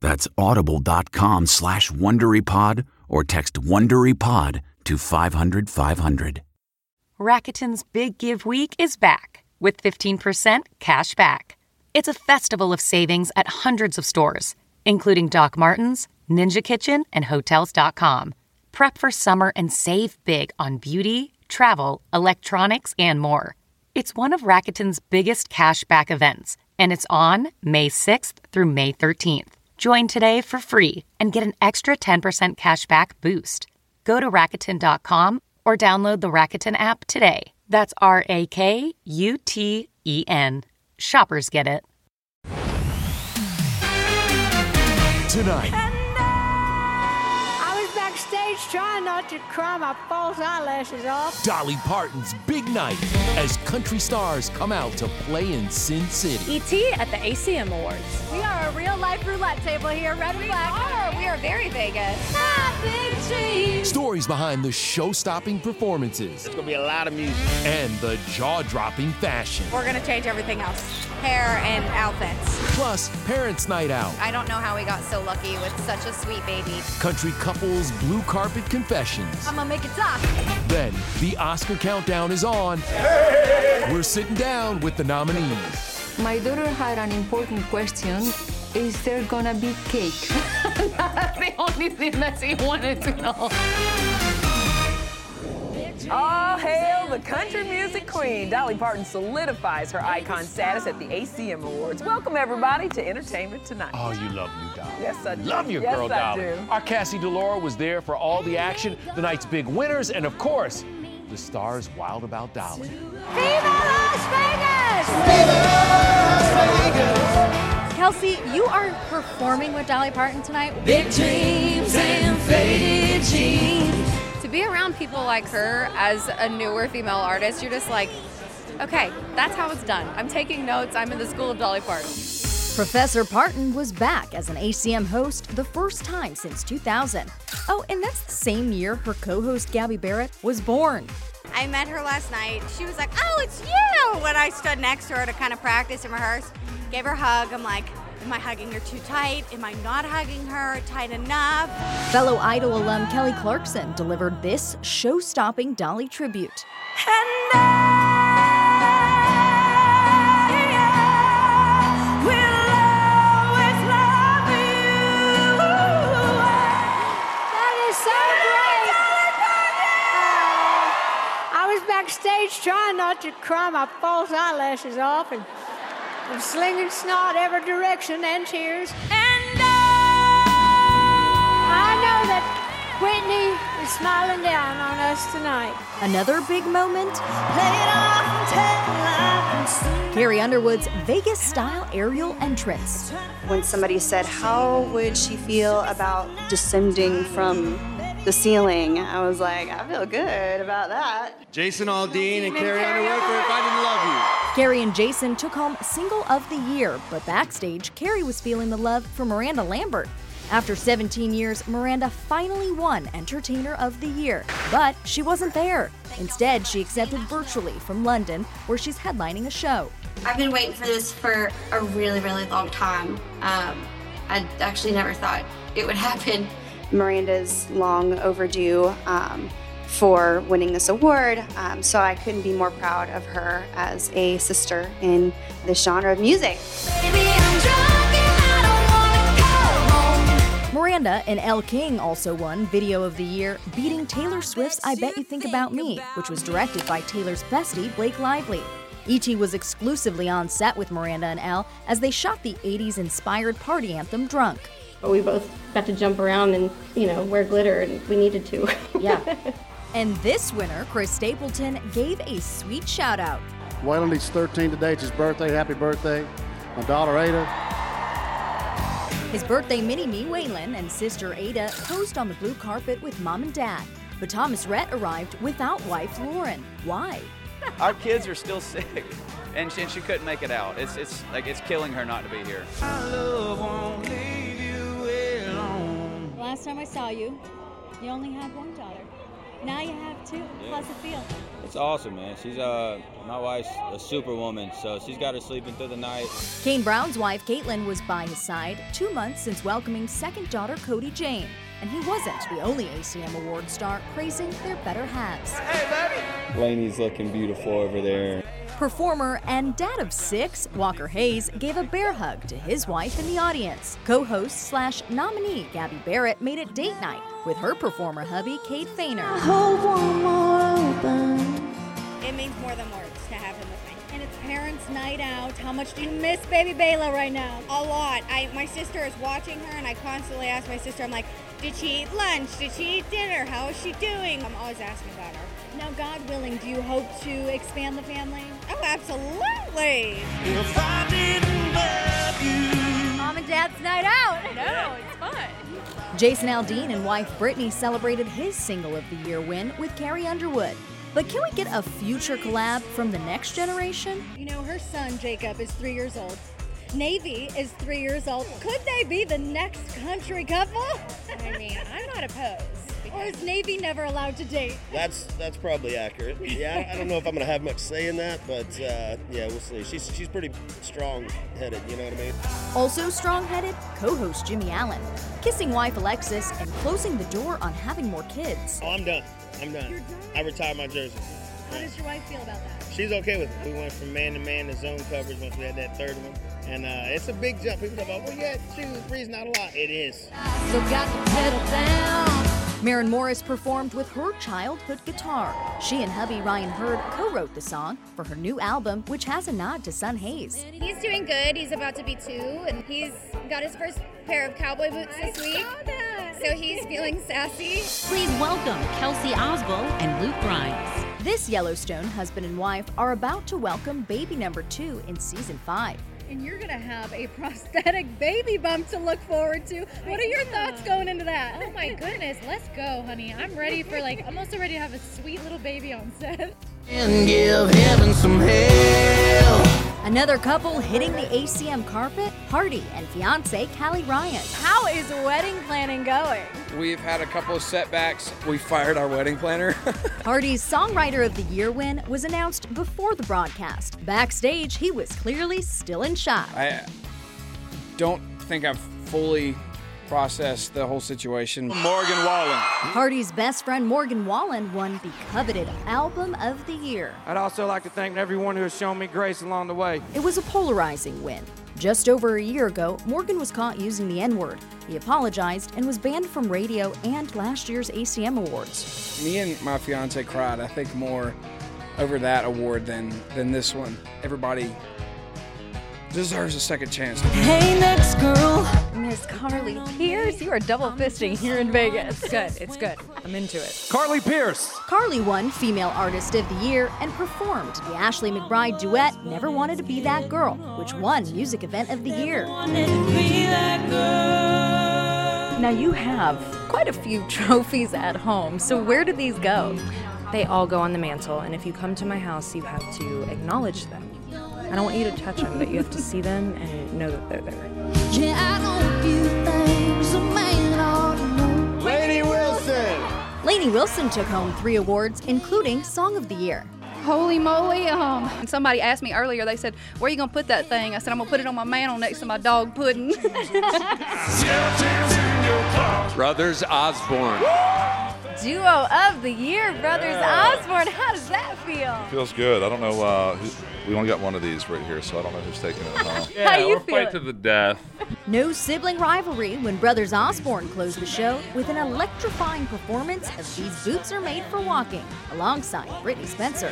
That's audible.com slash WonderyPod or text WonderyPod to 500 500. Rakuten's Big Give Week is back with 15% cash back. It's a festival of savings at hundreds of stores, including Doc Martens, Ninja Kitchen, and Hotels.com. Prep for summer and save big on beauty, travel, electronics, and more. It's one of Rakuten's biggest cash back events, and it's on May 6th through May 13th. Join today for free and get an extra 10% cashback boost. Go to Rakuten.com or download the Rakuten app today. That's R A K U T E N. Shoppers get it. Tonight. I was trying not to cry my false eyelashes off. Dolly Parton's big night as country stars come out to play in Sin City. ET at the ACM Awards. We are a real life roulette table here, red and black. Are. We are very Vegas. Stories behind the show stopping performances. It's gonna be a lot of music. And the jaw dropping fashion. We're gonna change everything else hair and outfits. Plus, Parents Night Out. I don't know how we got so lucky with such a sweet baby. Country couples blue carpet confessions. I'm gonna make it tough. Then the Oscar countdown is on. Hey! We're sitting down with the nominees. My daughter had an important question. Is there gonna be cake? That's the only thing that she wanted to know. Oh, All hail the country music queen. Dolly Parton solidifies her icon status at the ACM Awards. Welcome, everybody, to Entertainment Tonight. Oh, you love you, Dolly. Yes, I do. Love your yes, girl, I Dolly. Do. Our Cassie DiLaura was there for all the action, the night's big winners, and of course, the stars wild about Dolly. Viva Las Vegas! Viva Las Vegas! Kelsea, you are performing with Dolly Parton tonight. Big dreams and faded jeans. To be around people like her as a newer female artist, you're just like, okay, that's how it's done. I'm taking notes. I'm in the school of Dolly Parton. Professor Parton was back as an ACM host the first time since 2000. Oh, and that's the same year her co host Gabby Barrett was born. I met her last night. She was like, Oh, it's you! When I stood next to her to kind of practice and rehearse, gave her a hug. I'm like, Am I hugging her too tight? Am I not hugging her tight enough? Fellow Idol alum Kelly Clarkson delivered this show stopping Dolly tribute. That is so great! I was backstage trying not to cry my false eyelashes off and, and slinging snot every direction and tears. And uh, I know that Whitney is smiling down on us tonight. Another big moment. Carrie Underwood's Vegas style aerial entrance. When somebody said, How would she feel about descending from the ceiling. I was like, I feel good about that. Jason Aldean and Carrie Underwood for If I Didn't Love You. Carrie and Jason took home Single of the Year, but backstage, Carrie was feeling the love for Miranda Lambert. After 17 years, Miranda finally won Entertainer of the Year, but she wasn't there. Instead, she accepted virtually from London, where she's headlining a show. I've been waiting for this for a really, really long time. Um, I actually never thought it would happen. Miranda's long overdue um, for winning this award, um, so I couldn't be more proud of her as a sister in this genre of music. Miranda and Elle King also won Video of the Year, beating Taylor Swift's I Bet You Think About Me, which was directed by Taylor's bestie, Blake Lively. E.T. was exclusively on set with Miranda and Elle as they shot the 80s inspired party anthem Drunk. But we both got to jump around and, you know, wear glitter, and we needed to. Yeah. and this winner, Chris Stapleton, gave a sweet shout out. Waylon, he's 13 today. It's his birthday. Happy birthday. My daughter Ada. His birthday mini me, Waylon, and sister Ada posed on the blue carpet with mom and dad. But Thomas Rhett arrived without wife Lauren. Why? Our kids are still sick, and she, and she couldn't make it out. It's it's like it's killing her not to be here. Last time I saw you, you only had one daughter. Now you have two. Plus a feel? It's awesome, man. She's uh, my wife's a superwoman, so she's got her sleeping through the night. Kane Brown's wife, Katelyn, was by his side two months since welcoming second daughter Kodi Jane. And he wasn't the only ACM award star praising their better halves. Hey, baby. Blaney's looking beautiful over there. Performer and dad of six, Walker Hayes, gave a bear hug to his wife in the audience. Co host slash nominee Gabby Barrett made it date night with her performer hubby, Cade Foehner. It means more than words to have him with me. And it's parents' night out. How much do you miss baby Baylah right now? A lot. I my sister is watching her, and I constantly ask my sister. I'm like, did she eat lunch? Did she eat dinner? How is she doing? I'm always asking about her. Now, God willing, do you hope to expand the family? Oh, absolutely. Mom and Dad's night out. No, it's fun. Jason Aldean and wife Brittany celebrated his Single of the Year win with Carrie Underwood. But can we get a future collab from the next generation? You know, her son Jacob is three years old. Navy is three years old. Could they be the next country couple? I mean, I'm not opposed. Or is Navy never allowed to date? That's that's probably accurate. Yeah, I don't know if I'm gonna have much say in that, but uh, yeah, we'll see. She's she's pretty strong-headed. You know what I mean? Also strong headed, co host Jimmy Allen, kissing wife Alexis and closing the door on having more kids. Oh, I'm done. I'm done. I retired my jersey. How does your wife feel about that? She's okay with it. We went from man to man to zone coverage once we had that third one. And uh, it's a big jump. People talk about, well, yeah, two, three's not a lot. It is. So got to pedal down. Maren Morris performed with her childhood guitar. She and hubby Ryan Hurd co wrote the song for her new album, which has a nod to son Hayes. He's doing good. He's about to be two, and he's got his first pair of cowboy boots this week. So he's feeling sassy. Please welcome Kelsey Asbille and Luke Grimes. This Yellowstone husband and wife are about to welcome baby number two in season five. And you're going to have a prosthetic baby bump to look forward to. What are your thoughts going into that? Oh my goodness, let's go, honey. I'm ready for like, I'm also ready to have a sweet little baby on set. And give heaven some hell. Another couple hitting the ACM carpet, Hardy and fiance Caleigh Ryan. How is wedding planning going? We've had a couple of setbacks. We fired our wedding planner. Hardy's Songwriter of the Year win was announced before the broadcast. Backstage, he was clearly still in shock. I don't think I've fully processed the whole situation. Morgan Wallen. Hardy's best friend Morgan Wallen won the coveted Album of the Year. I'd also like to thank everyone who has shown me grace along the way. It was a polarizing win. Just over a year ago, Morgan was caught using the N word. He apologized and was banned from radio and last year's ACM Awards. Me and my fiance cried, I think, more over that award than, than this one. Everybody deserves a second chance. Hey, next girl. Miss Carly Pearce, you are double fisting here in Vegas. It's good. It's good. I'm into it. Carly Pearce. Carly won Female Artist of the Year and performed the Ashley McBryde duet Never Wanted to Be That Girl, which won Music Event of the Year. Now, you have quite a few trophies at home, so where do these go? They all go on the mantle, and if you come to my house, you have to acknowledge them. I don't want you to touch them, but you have to see them and know that they're there. Lainey Wilson! Lainey Wilson took home three awards, including Song of the Year. Holy moly! Um, and somebody asked me earlier. They said, "Where are you gonna put that thing?" I said, "I'm gonna put it on my mantle next to my dog pudding." Brothers Osborne. Duo of the Year, Brothers Osborne. How does that feel? Feels good. I don't know. Uh, who, we only got one of these right here, so I don't know who's taking it home. How you we're fight to the death. No sibling rivalry when Brothers Osborne closed the show with an electrifying performance of These Boots Are Made for Walking, alongside Brittney Spencer.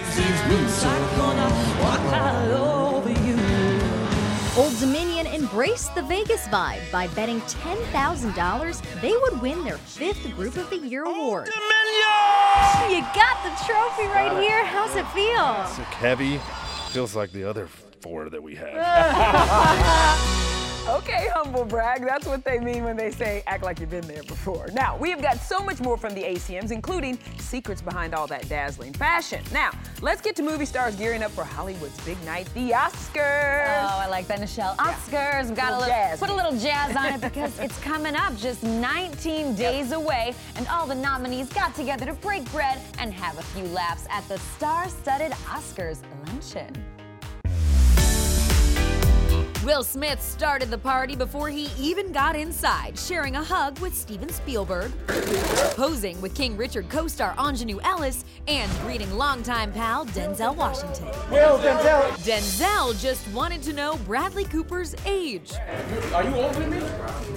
Old Dominion embraced the Vegas vibe by betting $10,000 they would win their fifth Group of the Year award. Dominion, you got the trophy right Got it. here. How's it feel? It's heavy. Feels like the other four that we had. Okay, humble brag. That's what they mean when they say act like you've been there before. Now, we have got so much more from the ACMs, including secrets behind all that dazzling fashion. Now, let's get to movie stars gearing up for Hollywood's big night, the Oscars. Oh, I like that, Michelle. Oscars. We've got a Little little, put a little jazz on it because it's coming up just 19 days away, and all the nominees got together to break bread and have a few laughs at the star-studded Oscars luncheon. Will Smith started the party before he even got inside, sharing a hug with Steven Spielberg, posing with King Richard co star Aunjanue Ellis, and greeting longtime pal Denzel Washington. Will, Denzel. Denzel just wanted to know Bradley Cooper's age. Are you older than me?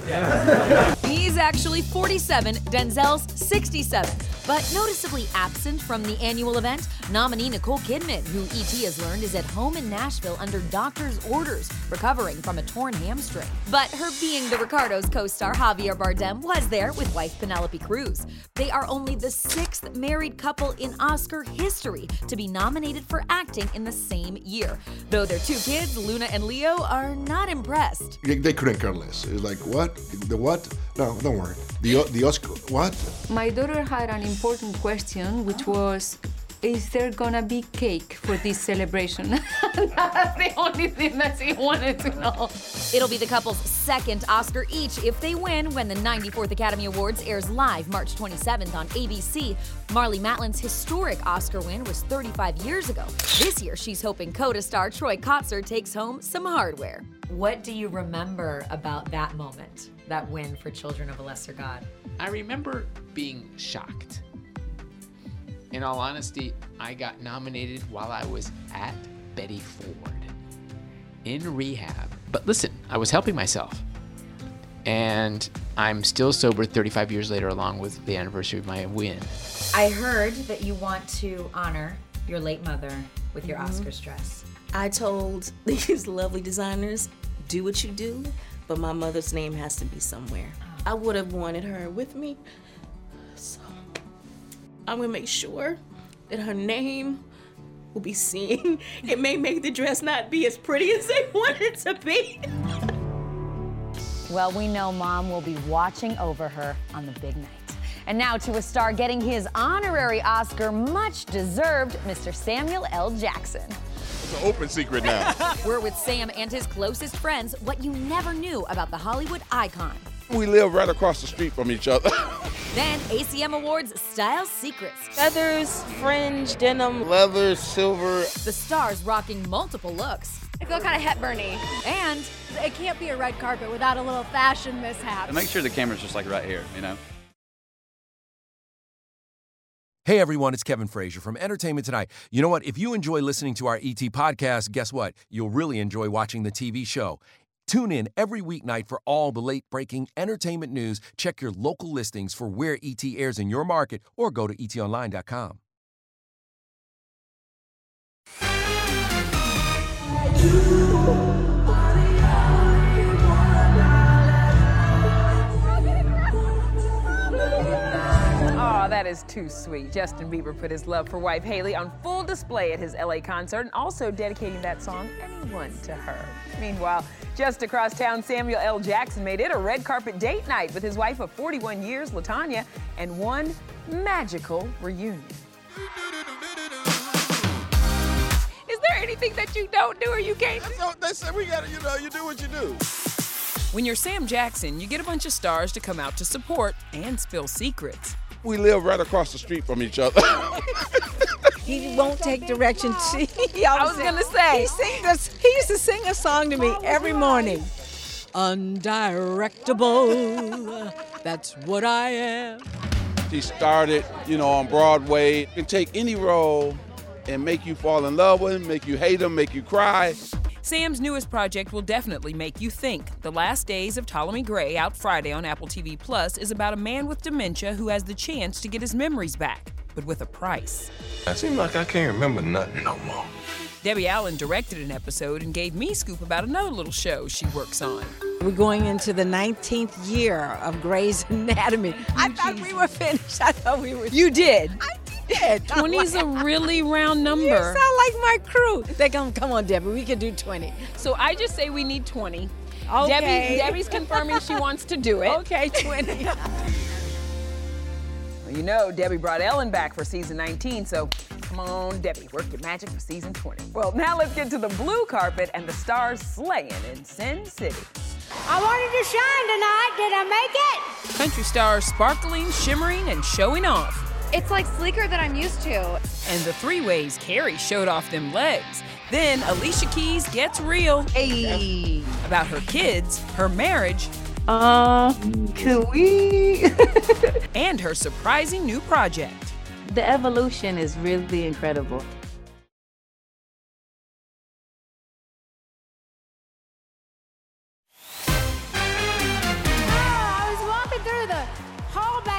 Yeah. He's actually 47, Denzel's 67. But noticeably absent from the annual event, nominee Nicole Kidman, who ET has learned is at home in Nashville under doctor's orders, recovering from a torn hamstring. But her being the Ricardos co star Javier Bardem was there with wife Penelope Cruz. They are only the sixth married couple in Oscar history to be nominated for acting in the same year. Though their two kids, Luna and Leo, are not impressed. They, they couldn't care less. It was like, what? The what? No, don't worry. The, the Oscar, what? My daughter had an important question, which was, is there gonna be cake for this celebration? That's the only thing that she wanted to know. It'll be the couple's second Oscar each if they win when the 94th Academy Awards airs live March 27th on ABC. Marlee Matlin's historic Oscar win was 35 years ago. This year, she's hoping Coda star Troy Kotsur takes home some hardware. What do you remember about that moment, that win for Children of a Lesser God? I remember being shocked. In all honesty, I got nominated while I was at Betty Ford in rehab. But listen, I was helping myself. And I'm still sober 35 years later, along with the anniversary of my win. I heard that you want to honor your late mother with your Mhm. Oscars dress. I told these lovely designers, do what you do, but my mother's name has to be somewhere. I would have wanted her with me. So I'm gonna make sure that her name will be seen. It may make the dress not be as pretty as they want it to be. Well, we know mom will be watching over her on the big night. And now to a star getting his honorary Oscar, much deserved, Mr. Samuel L. Jackson. It's an open secret now. We're with Sam and his closest friends, what you never knew about the Hollywood icon. we live right across the street from each other. Then ACM Awards Style Secrets. Feathers, fringe, denim. Leather, silver. The stars rocking multiple looks. I feel kind of Hepburny. And it can't be a red carpet without a little fashion mishap. And make sure the camera's just like right here, you know? Hey everyone, it's Kevin Frazier from Entertainment Tonight. You know what? If you enjoy listening to our ET podcast, guess what? You'll really enjoy watching the TV show. Tune in every weeknight for all the late breaking entertainment news. Check your local listings for where ET airs in your market or go to etonline.com. Oh, that is too sweet. Justin Bieber put his love for wife Hailey on full display at his LA concert and also dedicating that song, Anyone, to her. Meanwhile, just across town, Samuel L. Jackson made it a red carpet date night with his wife of 41 years, Latanya, and one magical reunion. Is there anything that you don't do or you can't do? They said we gotta, you know, you do what you do. When you're Sam Jackson, you get a bunch of stars to come out to support and spill secrets. We live right across the street from each other. He won't take direction. He I was gonna say. He, sing this, he used to sing a song to me every morning. Undirectable, that's what I am. He started, you know, on Broadway. Can take any role and make you fall in love with him, make you hate him, make you cry. Sam's newest project will definitely make you think. The Last Days of Ptolemy Grey, out Friday on Apple TV Plus, is about a man with dementia who has the chance to get his memories back, but with a price. I seem like I can't remember nothing no more. Debbie Allen directed an episode and gave me scoop about another little show she works on. We're going into the 19th year of Grey's Anatomy. I thought we were finished. I thought we were. You did. I did. 20's a really round number. You sound like my crew. They come, come on, Debbie. We can do 20. So I just say we need 20. Okay. Debbie, Debbie's confirming she wants to do it. Okay, 20. Well, you know, Debbie brought Ellen back for season 19, so come on, Debbie, work your magic for season 20. Well, now let's get to the blue carpet and the stars slaying in Sin City. I wanted to shine tonight. Did I make it? Country stars sparkling, shimmering, and showing off. It's like sleeker than I'm used to. And the three ways Carrie showed off them legs. Then Alicia Keys gets real. Hey. About her kids, her marriage, Uh, could we? and her surprising new project. the evolution is really incredible.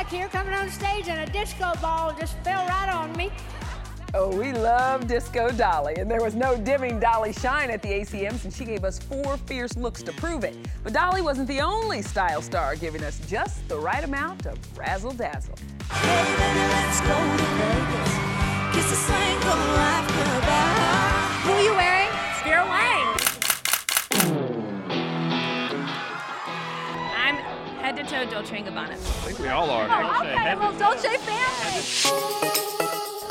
Here, coming on stage, and a disco ball just fell right on me. Oh, we love Disco Dolly, and there was no dimming Dolly shine at the ACMs, and she gave us four fierce looks to prove it. But Dolly wasn't the only style star giving us just the right amount of razzle dazzle. Who are you wearing? To toe Dolce & Gabbana. I think we all are. Oh, okay, well, Dolce family.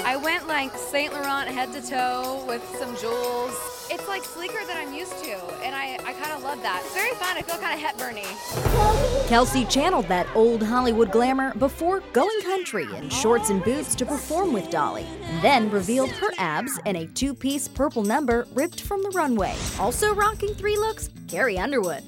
I went like Saint Laurent head to toe with some jewels. It's like sleeker than I'm used to, and I, I kind of love that. It's very fun. I feel kind of Hepburny. Kelsea channeled that old Hollywood glamour before going country in shorts and boots to perform with Dolly, then revealed her abs in a two piece purple number ripped from the runway. Also rocking three looks, Carrie Underwood.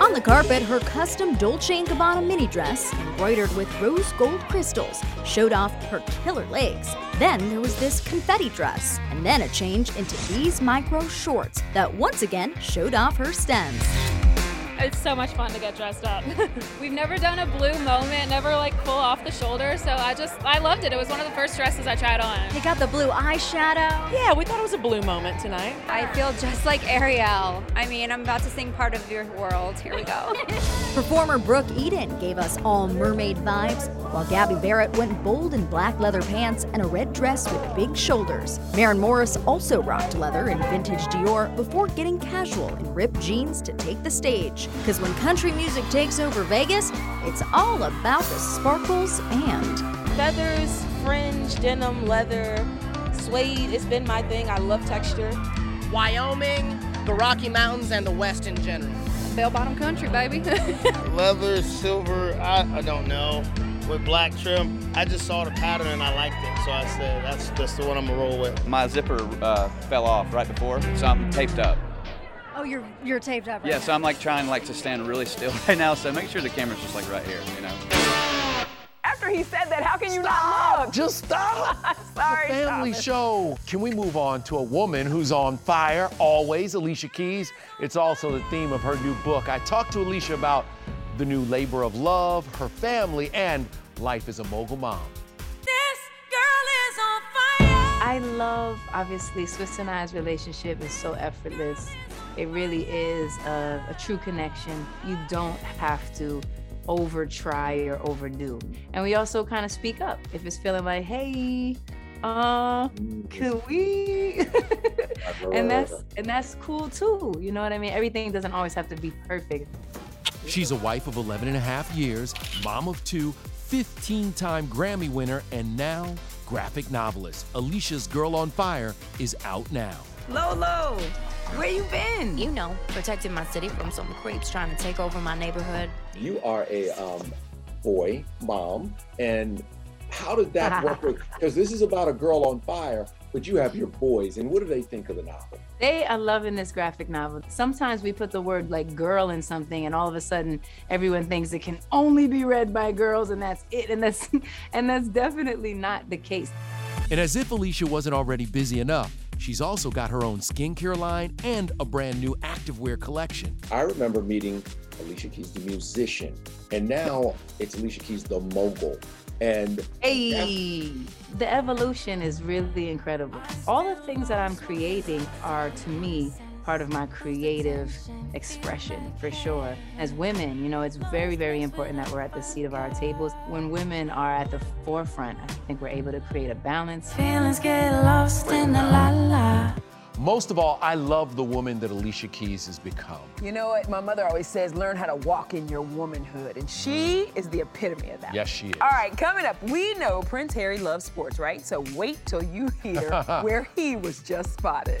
On the carpet, her custom Dolce & Gabbana mini dress, embroidered with rose gold crystals, showed off her killer legs. Then there was this confetti dress, and then a change into these micro shorts that once again showed off her stems. It's so much fun to get dressed up. We've never done a blue moment, never like pull off the shoulder, so I just I loved it. It was one of the first dresses I tried on. They got the blue eyeshadow. Yeah, we thought it was a blue moment tonight. I feel just like Ariel. I mean, I'm about to sing part of your world. Here we go. Performer Brooke Eden gave us all mermaid vibes, while Gabby Barrett went bold in black leather pants and a red dress with big shoulders. Maren Morris also rocked leather and vintage Dior before getting casual in ripped jeans to take the stage. Because when country music takes over Vegas, it's all about the sparkles and Feathers, fringe, denim, leather, suede. It's been my thing. I love texture. Wyoming, the Rocky Mountains, and the West in general. Bell bottom country, baby. Leather, silver, I, I don't know. With black trim, I just saw the pattern and I liked it, so I said that's that's the one I'm gonna roll with. My zipper uh, fell off right before, so I'm taped up. Oh, you're you're taped up. Yeah, so I'm like trying like to stand really still right now. So make sure the camera's just like right here, you know. After he said that, how can you not look? Just stop. Sorry, the family stop it. show. Can we move on to a woman who's on fire always, Alicia Keys? It's also the theme of her new book. I talked to Alicia about the new labor of love, her family, and life as a mogul mom. This girl is on fire! I love, obviously, Swizz and I's relationship is so effortless. It really is a, a true connection. You don't have to over try or overdo. And we also kind of speak up if it's feeling like, hey, uh, could we? and that's and that's cool too. You know what I mean? Everything doesn't always have to be perfect. She's a wife of 11 and a half years, mom of two, 15 time Grammy winner, and now graphic novelist. Alicia's Girl on Fire is out now. Lolo, where you been? You know, protecting my city from some creeps trying to take over my neighborhood. You are a um, boy mom, and how did that work? Because this is about a girl on fire, but you have your boys, and what do they think of the novel? They are loving this graphic novel. Sometimes we put the word like girl in something, and all of a sudden everyone thinks it can only be read by girls, and that's it. And that's and that's definitely not the case. And as if Alicia wasn't already busy enough, she's also got her own skincare line and a brand new activewear collection. I remember meeting Alicia Keys, the musician, and now it's Alicia Keys, the mogul. And hey, the evolution is really incredible. All the things that I'm creating are to me part of my creative expression for sure. As women, you know, it's very, very important that we're at the seat of our tables. When women are at the forefront, I think we're able to create a balance. Feelings get lost in the la la. Most of all, I love the woman that Alicia Keys has become. You know what? My mother always says, learn how to walk in your womanhood. And she mm. is the epitome of that. Yes, she is. All right, coming up, we know Prince Harry loves sports, right? So wait till you hear where he was just spotted.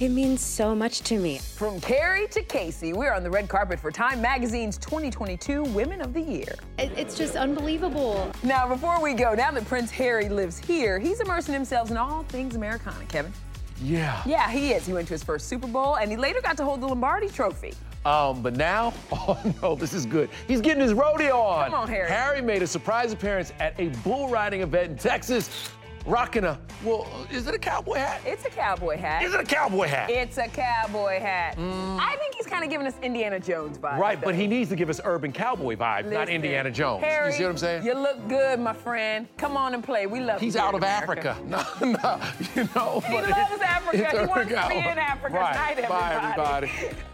It means so much to me. From Carrie to Casey, we're on the red carpet for Time Magazine's 2022 Women of the Year. It's just unbelievable. Now, before we go, now that Prince Harry lives here, he's immersing himself in all things Americana, Kevin. Yeah. Yeah, he is. He went to his first Super Bowl, and he later got to hold the Lombardi Trophy. Um, but now, oh no, this is good. He's getting his rodeo on. Come on, Harry. Harry made a surprise appearance at a bull riding event in Texas, rocking a, well, is it a cowboy hat? It's a cowboy hat. Is it a cowboy hat? It's a cowboy hat. Mm. I think he's kind of giving us Indiana Jones vibes. Right, but he needs to give us urban cowboy vibe, not Indiana Jones. Harry, you see what I'm saying? You look good, my friend. Come on and play. We love He's out of America. Africa. No, no, you know. He but loves Africa. He wants to be in Africa right. tonight, Bye, everybody. everybody.